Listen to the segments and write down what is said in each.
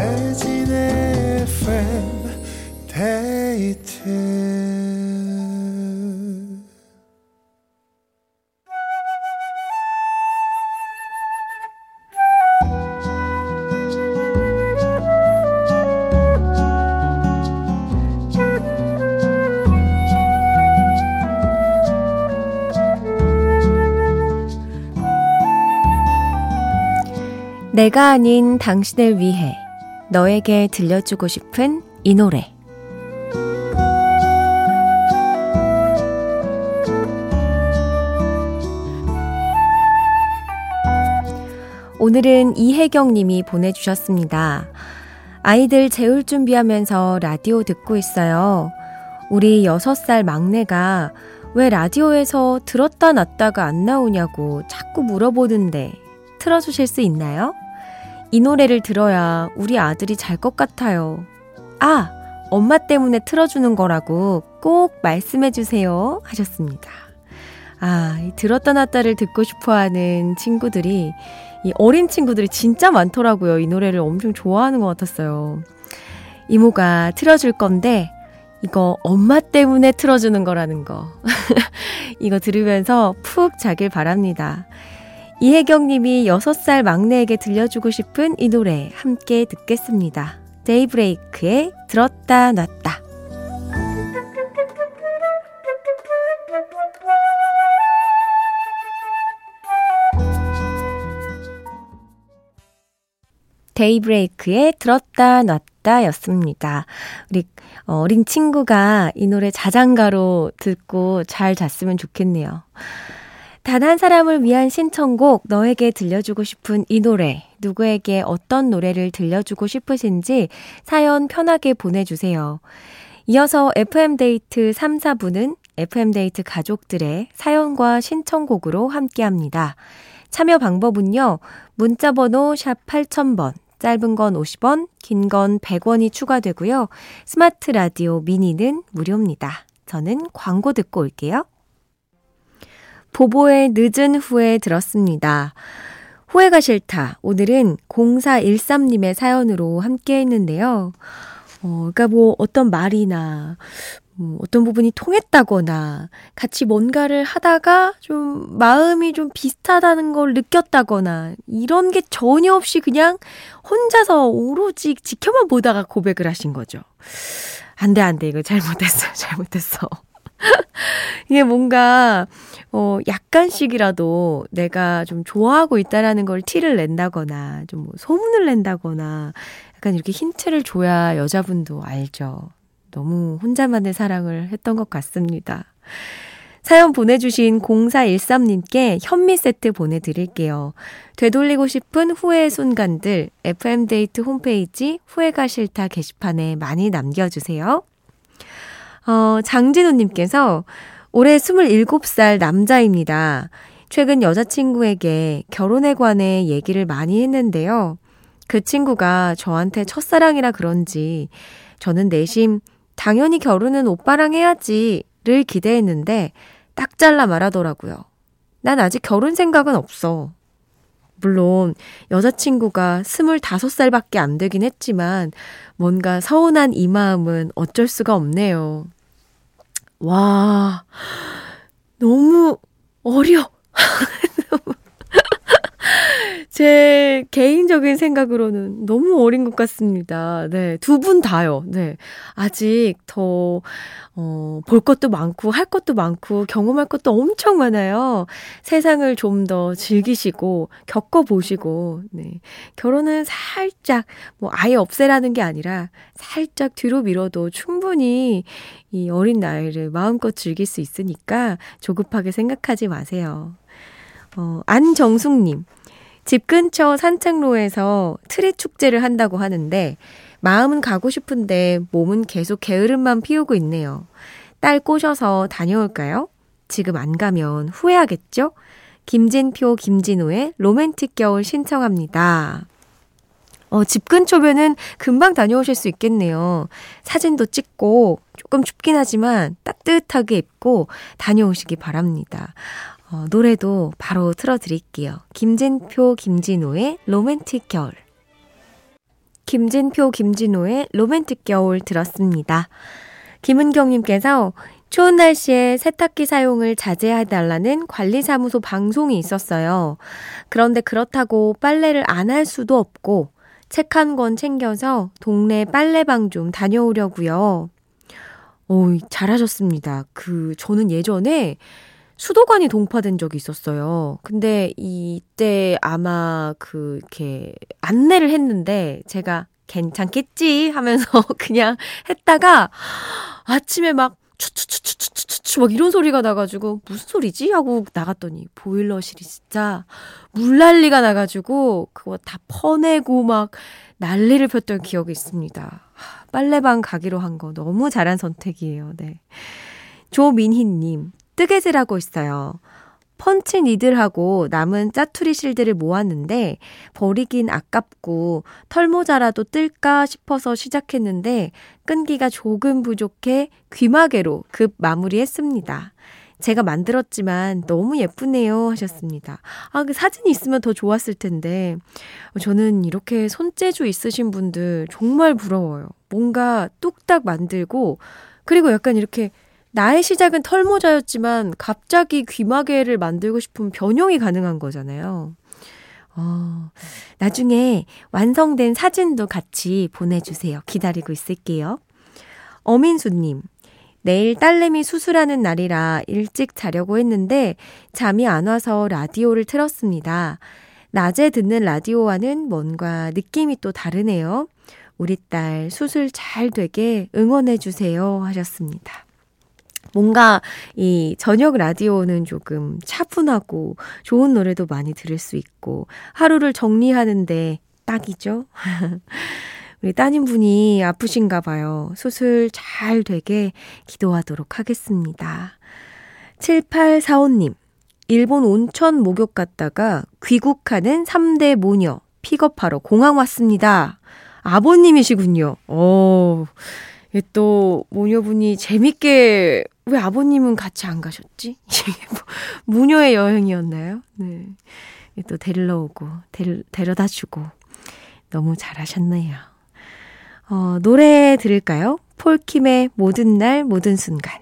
태진의 FM 데이트. 내가 아닌 당신을 위해 너에게 들려주고 싶은 이 노래. 오늘은 이혜경 님이 보내주셨습니다. 아이들 재울 준비하면서 라디오 듣고 있어요. 우리 6살 막내가 왜 라디오에서 들었다 놨다가 안 나오냐고 자꾸 물어보는데 틀어주실 수 있나요? 이 노래를 들어야 우리 아들이 잘 것 같아요. 아! 엄마 때문에 틀어주는 거라고 꼭 말씀해주세요. 하셨습니다. 아, 이 들었다 놨다를 듣고 싶어 하는 친구들이, 이 어린 친구들이 진짜 많더라고요. 이 노래를 엄청 좋아하는 것 같았어요. 이모가 틀어줄 건데, 이거 엄마 때문에 틀어주는 거라는 거. 이거 들으면서 푹 자길 바랍니다. 이혜경 님이 6살 막내에게 들려주고 싶은 이 노래 함께 듣겠습니다. 데이브레이크의 들었다 놨다. 데이브레이크의 들었다 놨다 였습니다. 우리 어린 친구가 이 노래 자장가로 듣고 잘 잤으면 좋겠네요. 단 한 사람을 위한 신청곡, 너에게 들려주고 싶은 이 노래, 누구에게 어떤 노래를 들려주고 싶으신지 사연 편하게 보내주세요. 이어서 FM데이트 3, 4부는 FM데이트 가족들의 사연과 신청곡으로 함께 합니다. 참여 방법은요, 문자번호 샵 8000번, 짧은 건 50원, 긴 건 100원이 추가되고요. 스마트 라디오 미니는 무료입니다. 저는 광고 듣고 올게요. 보보의 늦은 후에 들었습니다. 후회가 싫다. 오늘은 0413님의 사연으로 함께 했는데요. 어, 그러니까 뭐 어떤 말이나 뭐 어떤 부분이 통했다거나 같이 뭔가를 하다가 좀 마음이 좀 비슷하다는 걸 느꼈다거나 이런 게 전혀 없이 그냥 혼자서 오로지 지켜만 보다가 고백을 하신 거죠. 안 돼, 안 돼. 이거 잘못했어. 잘못했어. 이게 뭔가, 어, 약간씩이라도 내가 좀 좋아하고 있다라는 걸 티를 낸다거나, 좀 뭐 소문을 낸다거나, 약간 이렇게 힌트를 줘야 여자분도 알죠. 너무 혼자만의 사랑을 했던 것 같습니다. 사연 보내주신 0413님께 현미 세트 보내드릴게요. 되돌리고 싶은 후회의 순간들, FM데이트 홈페이지 후회가 싫다 게시판에 많이 남겨주세요. 어, 장진우님께서 올해 27살 남자입니다. 최근 여자친구에게 결혼에 관해 얘기를 많이 했는데요. 그 친구가 저한테 첫사랑이라 그런지 저는 내심 당연히 결혼은 오빠랑 해야지를 기대했는데 딱 잘라 말하더라고요. 난 아직 결혼 생각은 없어. 물론 여자친구가 25살밖에 안 되긴 했지만 뭔가 서운한 이 마음은 어쩔 수가 없네요. 와, 너무 어려. 제 개인적인 생각으로는 너무 어린 것 같습니다. 네, 두 분 다요. 네. 아직 더, 어, 볼 것도 많고, 할 것도 많고, 경험할 것도 엄청 많아요. 세상을 좀 더 즐기시고, 겪어보시고, 네. 결혼은 살짝, 뭐, 아예 없애라는 게 아니라, 살짝 뒤로 밀어도 충분히 이 어린 나이를 마음껏 즐길 수 있으니까 조급하게 생각하지 마세요. 어, 안정숙님. 집 근처 산책로에서 트리 축제를 한다고 하는데 마음은 가고 싶은데 몸은 계속 게으름만 피우고 있네요. 딸 꼬셔서 다녀올까요? 지금 안 가면 후회하겠죠? 김진표, 김진호의 로맨틱 겨울 신청합니다. 어, 집 근처면은 금방 다녀오실 수 있겠네요. 사진도 찍고 조금 춥긴 하지만 따뜻하게 입고 다녀오시기 바랍니다. 어, 노래도 바로 틀어드릴게요. 김진표, 김진호의 로맨틱 겨울. 김진표, 김진호의 로맨틱 겨울 들었습니다. 김은경님께서 추운 날씨에 세탁기 사용을 자제해달라는 관리사무소 방송이 있었어요. 그런데 그렇다고 빨래를 안 할 수도 없고, 책 한 권 챙겨서 동네 빨래방 좀 다녀오려고요. 오, 잘하셨습니다. 그, 저는 예전에 수도관이 동파된 적이 있었어요. 근데 이때 아마 그, 이렇게 안내를 했는데 제가 괜찮겠지 하면서 그냥 했다가 아침에 막 추추추추추추추 막 이런 소리가 나가지고 무슨 소리지 하고 나갔더니 보일러실이 진짜 물난리가 나가지고 그거 다 퍼내고 막 난리를 폈던 기억이 있습니다. 빨래방 가기로 한 거 너무 잘한 선택이에요. 네. 조민희님 뜨개질하고 있어요. 펀치 니들하고 남은 짜투리 실들을 모았는데 버리긴 아깝고 털모자라도 뜰까 싶어서 시작했는데 끈기가 조금 부족해 귀마개로 급 마무리했습니다. 제가 만들었지만 너무 예쁘네요 하셨습니다. 아, 그 사진이 있으면 더 좋았을 텐데 저는 이렇게 손재주 있으신 분들 정말 부러워요. 뭔가 뚝딱 만들고 그리고 약간 이렇게 나의 시작은 털모자였지만 갑자기 귀마개를 만들고 싶은 변형이 가능한 거잖아요. 어, 나중에 완성된 사진도 같이 보내주세요. 기다리고 있을게요. 어민수님, 내일 딸내미 수술하는 날이라 일찍 자려고 했는데 잠이 안 와서 라디오를 틀었습니다. 낮에 듣는 라디오와는 뭔가 느낌이 또 다르네요. 우리 딸 수술 잘 되게 응원해주세요. 하셨습니다. 뭔가 이 저녁 라디오는 조금 차분하고 좋은 노래도 많이 들을 수 있고 하루를 정리하는데 딱이죠. 우리 따님분이 아프신가 봐요. 수술 잘 되게 기도하도록 하겠습니다. 7845님, 일본 온천 목욕 갔다가 귀국하는 3대 모녀 픽업하러 공항 왔습니다. 아버님이시군요. 오, 또 모녀분이 재밌게 왜 아버님은 같이 안 가셨지? 이게 뭐 무녀의 여행이었나요? 네. 또 데리러 오고 데려, 데려다 주고 너무 잘하셨네요. 어, 노래 들을까요? 폴킴의 모든 날 모든 순간.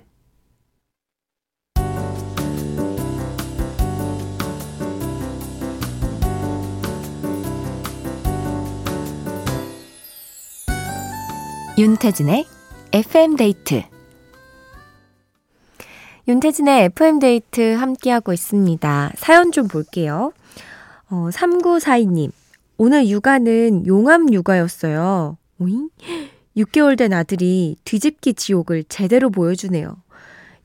윤태진의 FM 데이트 윤태진의 FM데이트 함께하고 있습니다. 사연 좀 볼게요. 어, 3942님. 오늘 육아는 용암 육아였어요. 오잉? 6개월 된 아들이 뒤집기 지옥을 제대로 보여주네요.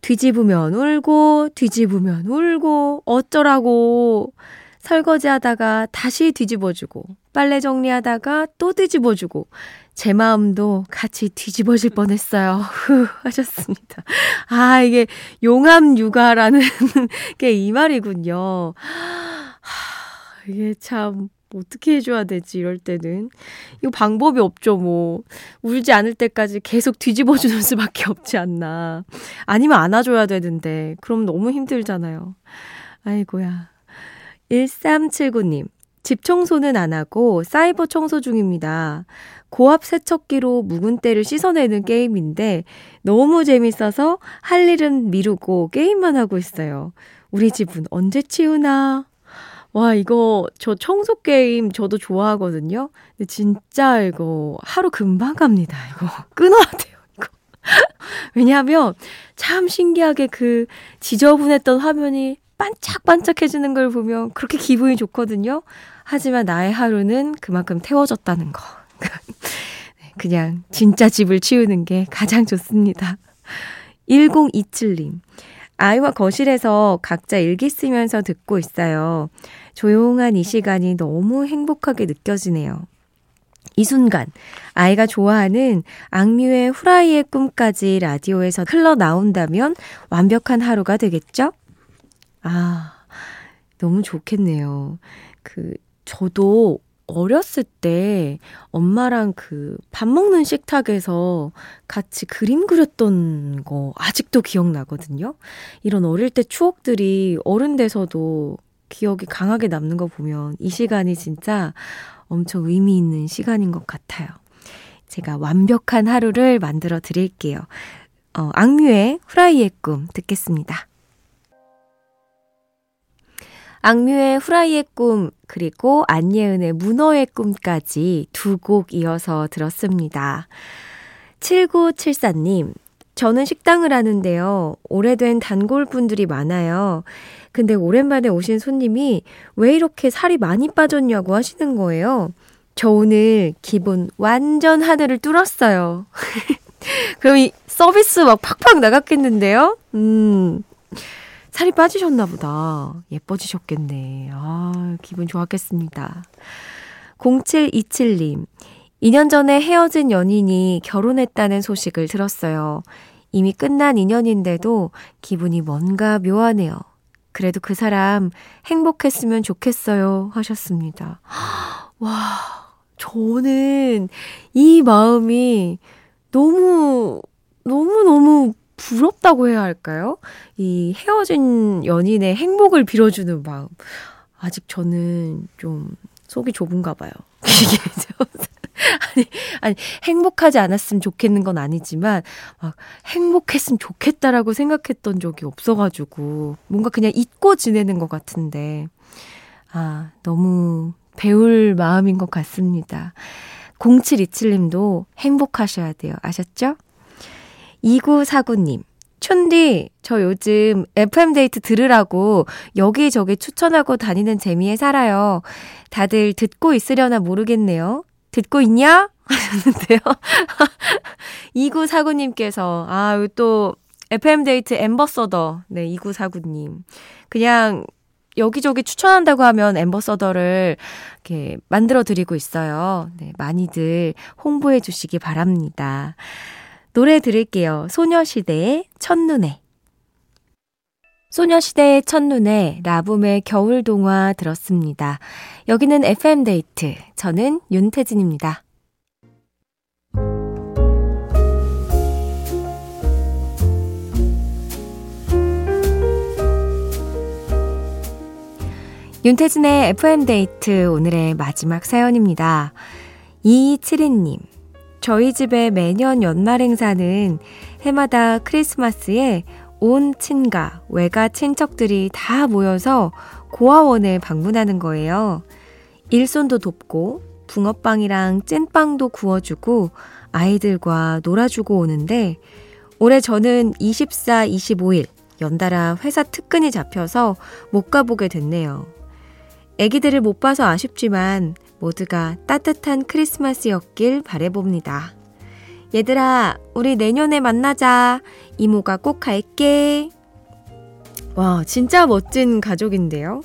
뒤집으면 울고, 뒤집으면 울고, 어쩌라고. 설거지 하다가 다시 뒤집어주고, 빨래 정리하다가 또 뒤집어주고, 제 마음도 같이 뒤집어질 뻔했어요. 후, 하셨습니다. 아, 이게 용암 육아라는 게 이 말이군요. 하, 이게 참, 어떻게 해줘야 되지, 이럴 때는. 이거 방법이 없죠, 뭐. 울지 않을 때까지 계속 뒤집어주는 수밖에 없지 않나. 아니면 안아줘야 되는데, 그럼 너무 힘들잖아요. 아이고야. 1379님. 집 청소는 안 하고 사이버 청소 중입니다. 고압 세척기로 묵은 때를 씻어내는 게임인데 너무 재밌어서 할 일은 미루고 게임만 하고 있어요. 우리 집은 언제 치우나? 와, 이거 저 청소 게임 저도 좋아하거든요. 근데 진짜 이거 하루 금방 갑니다. 이거 끊어야 돼요. 이거. 왜냐하면 참 신기하게 그 지저분했던 화면이 반짝반짝해지는 걸 보면 그렇게 기분이 좋거든요. 하지만 나의 하루는 그만큼 태워졌다는 거. 네, 그냥 진짜 집을 치우는 게 가장 좋습니다. 1027님. 아이와 거실에서 각자 일기 쓰면서 듣고 있어요. 조용한 이 시간이 너무 행복하게 느껴지네요. 이 순간 아이가 좋아하는 악뮤의 후라이의 꿈까지 라디오에서 흘러나온다면 완벽한 하루가 되겠죠? 아, 너무 좋겠네요. 그 저도 어렸을 때 엄마랑 그 밥 먹는 식탁에서 같이 그림 그렸던 거 아직도 기억나거든요. 이런 어릴 때 추억들이 어른 돼서도 기억이 강하게 남는 거 보면 이 시간이 진짜 엄청 의미 있는 시간인 것 같아요. 제가 완벽한 하루를 만들어 드릴게요. 어, 악뮤의 후라이의 꿈 듣겠습니다. 악뮤의 후라이의 꿈, 그리고 안예은의 문어의 꿈까지 두 곡 이어서 들었습니다. 7974님, 저는 식당을 하는데요. 오래된 단골분들이 많아요. 근데 오랜만에 오신 손님이 왜 이렇게 살이 많이 빠졌냐고 하시는 거예요. 저 오늘 기분 완전 하늘을 뚫었어요. 그럼 이 서비스 막 팍팍 나갔겠는데요? 음, 살이 빠지셨나 보다. 예뻐지셨겠네. 아, 기분 좋았겠습니다. 0727님. 2년 전에 헤어진 연인이 결혼했다는 소식을 들었어요. 이미 끝난 인연인데도 기분이 뭔가 묘하네요. 그래도 그 사람 행복했으면 좋겠어요. 하셨습니다. 와, 저는 이 마음이 너무, 너무너무 부럽다고 해야 할까요? 이 헤어진 연인의 행복을 빌어주는 마음. 아직 저는 좀 속이 좁은가 봐요. 이게 아니, 아니, 행복하지 않았으면 좋겠는 건 아니지만, 막, 행복했으면 좋겠다라고 생각했던 적이 없어가지고, 뭔가 그냥 잊고 지내는 것 같은데, 아, 너무 배울 마음인 것 같습니다. 0727님도 행복하셔야 돼요. 아셨죠? 2949님. 촌디, 저 요즘 FM데이트 들으라고 여기저기 추천하고 다니는 재미에 살아요. 다들 듣고 있으려나 모르겠네요. 듣고 있냐? 하셨는데요. 2949님께서, 아, 또 FM데이트 엠버서더. 네, 2949님. 그냥 여기저기 추천한다고 하면 엠버서더를 이렇게 만들어 드리고 있어요. 네, 많이들 홍보해 주시기 바랍니다. 노래 들을게요. 소녀시대의 첫눈에. 소녀시대의 첫눈에 라붐의 겨울 동화 들었습니다. 여기는 FM데이트. 저는 윤태진입니다. 윤태진의 FM데이트 오늘의 마지막 사연입니다. 2272님. 저희 집에 매년 연말 행사는 해마다 크리스마스에 온 친가, 외가 친척들이 다 모여서 고아원을 방문하는 거예요. 일손도 돕고 붕어빵이랑 찐빵도 구워주고 아이들과 놀아주고 오는데 올해 저는 24, 25일 연달아 회사 특근이 잡혀서 못 가보게 됐네요. 아기들을 못 봐서 아쉽지만 모두가 따뜻한 크리스마스였길 바래봅니다. 얘들아, 우리 내년에 만나자. 이모가 꼭 갈게. 와, 진짜 멋진 가족인데요.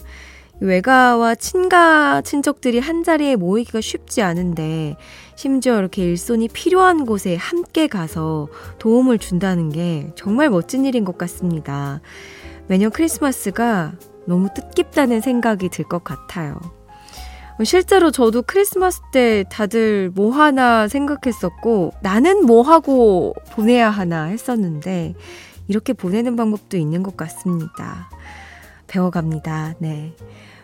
외가와 친가 친척들이 한 자리에 모이기가 쉽지 않은데, 심지어 이렇게 일손이 필요한 곳에 함께 가서 도움을 준다는 게 정말 멋진 일인 것 같습니다. 매년 크리스마스가 너무 뜻깊다는 생각이 들 것 같아요. 실제로 저도 크리스마스 때 다들 뭐 하나 생각했었고, 나는 뭐 하고 보내야 하나 했었는데, 이렇게 보내는 방법도 있는 것 같습니다. 배워갑니다. 네.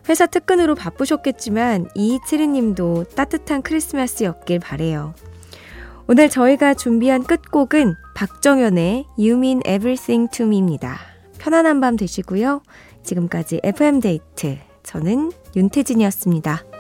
회사 특근으로 바쁘셨겠지만, 이이칠이 님도 따뜻한 크리스마스였길 바래요. 오늘 저희가 준비한 끝곡은 박정현의 You Mean Everything to Me입니다. 편안한 밤 되시고요. 지금까지 FM데이트 저는 윤태진이었습니다.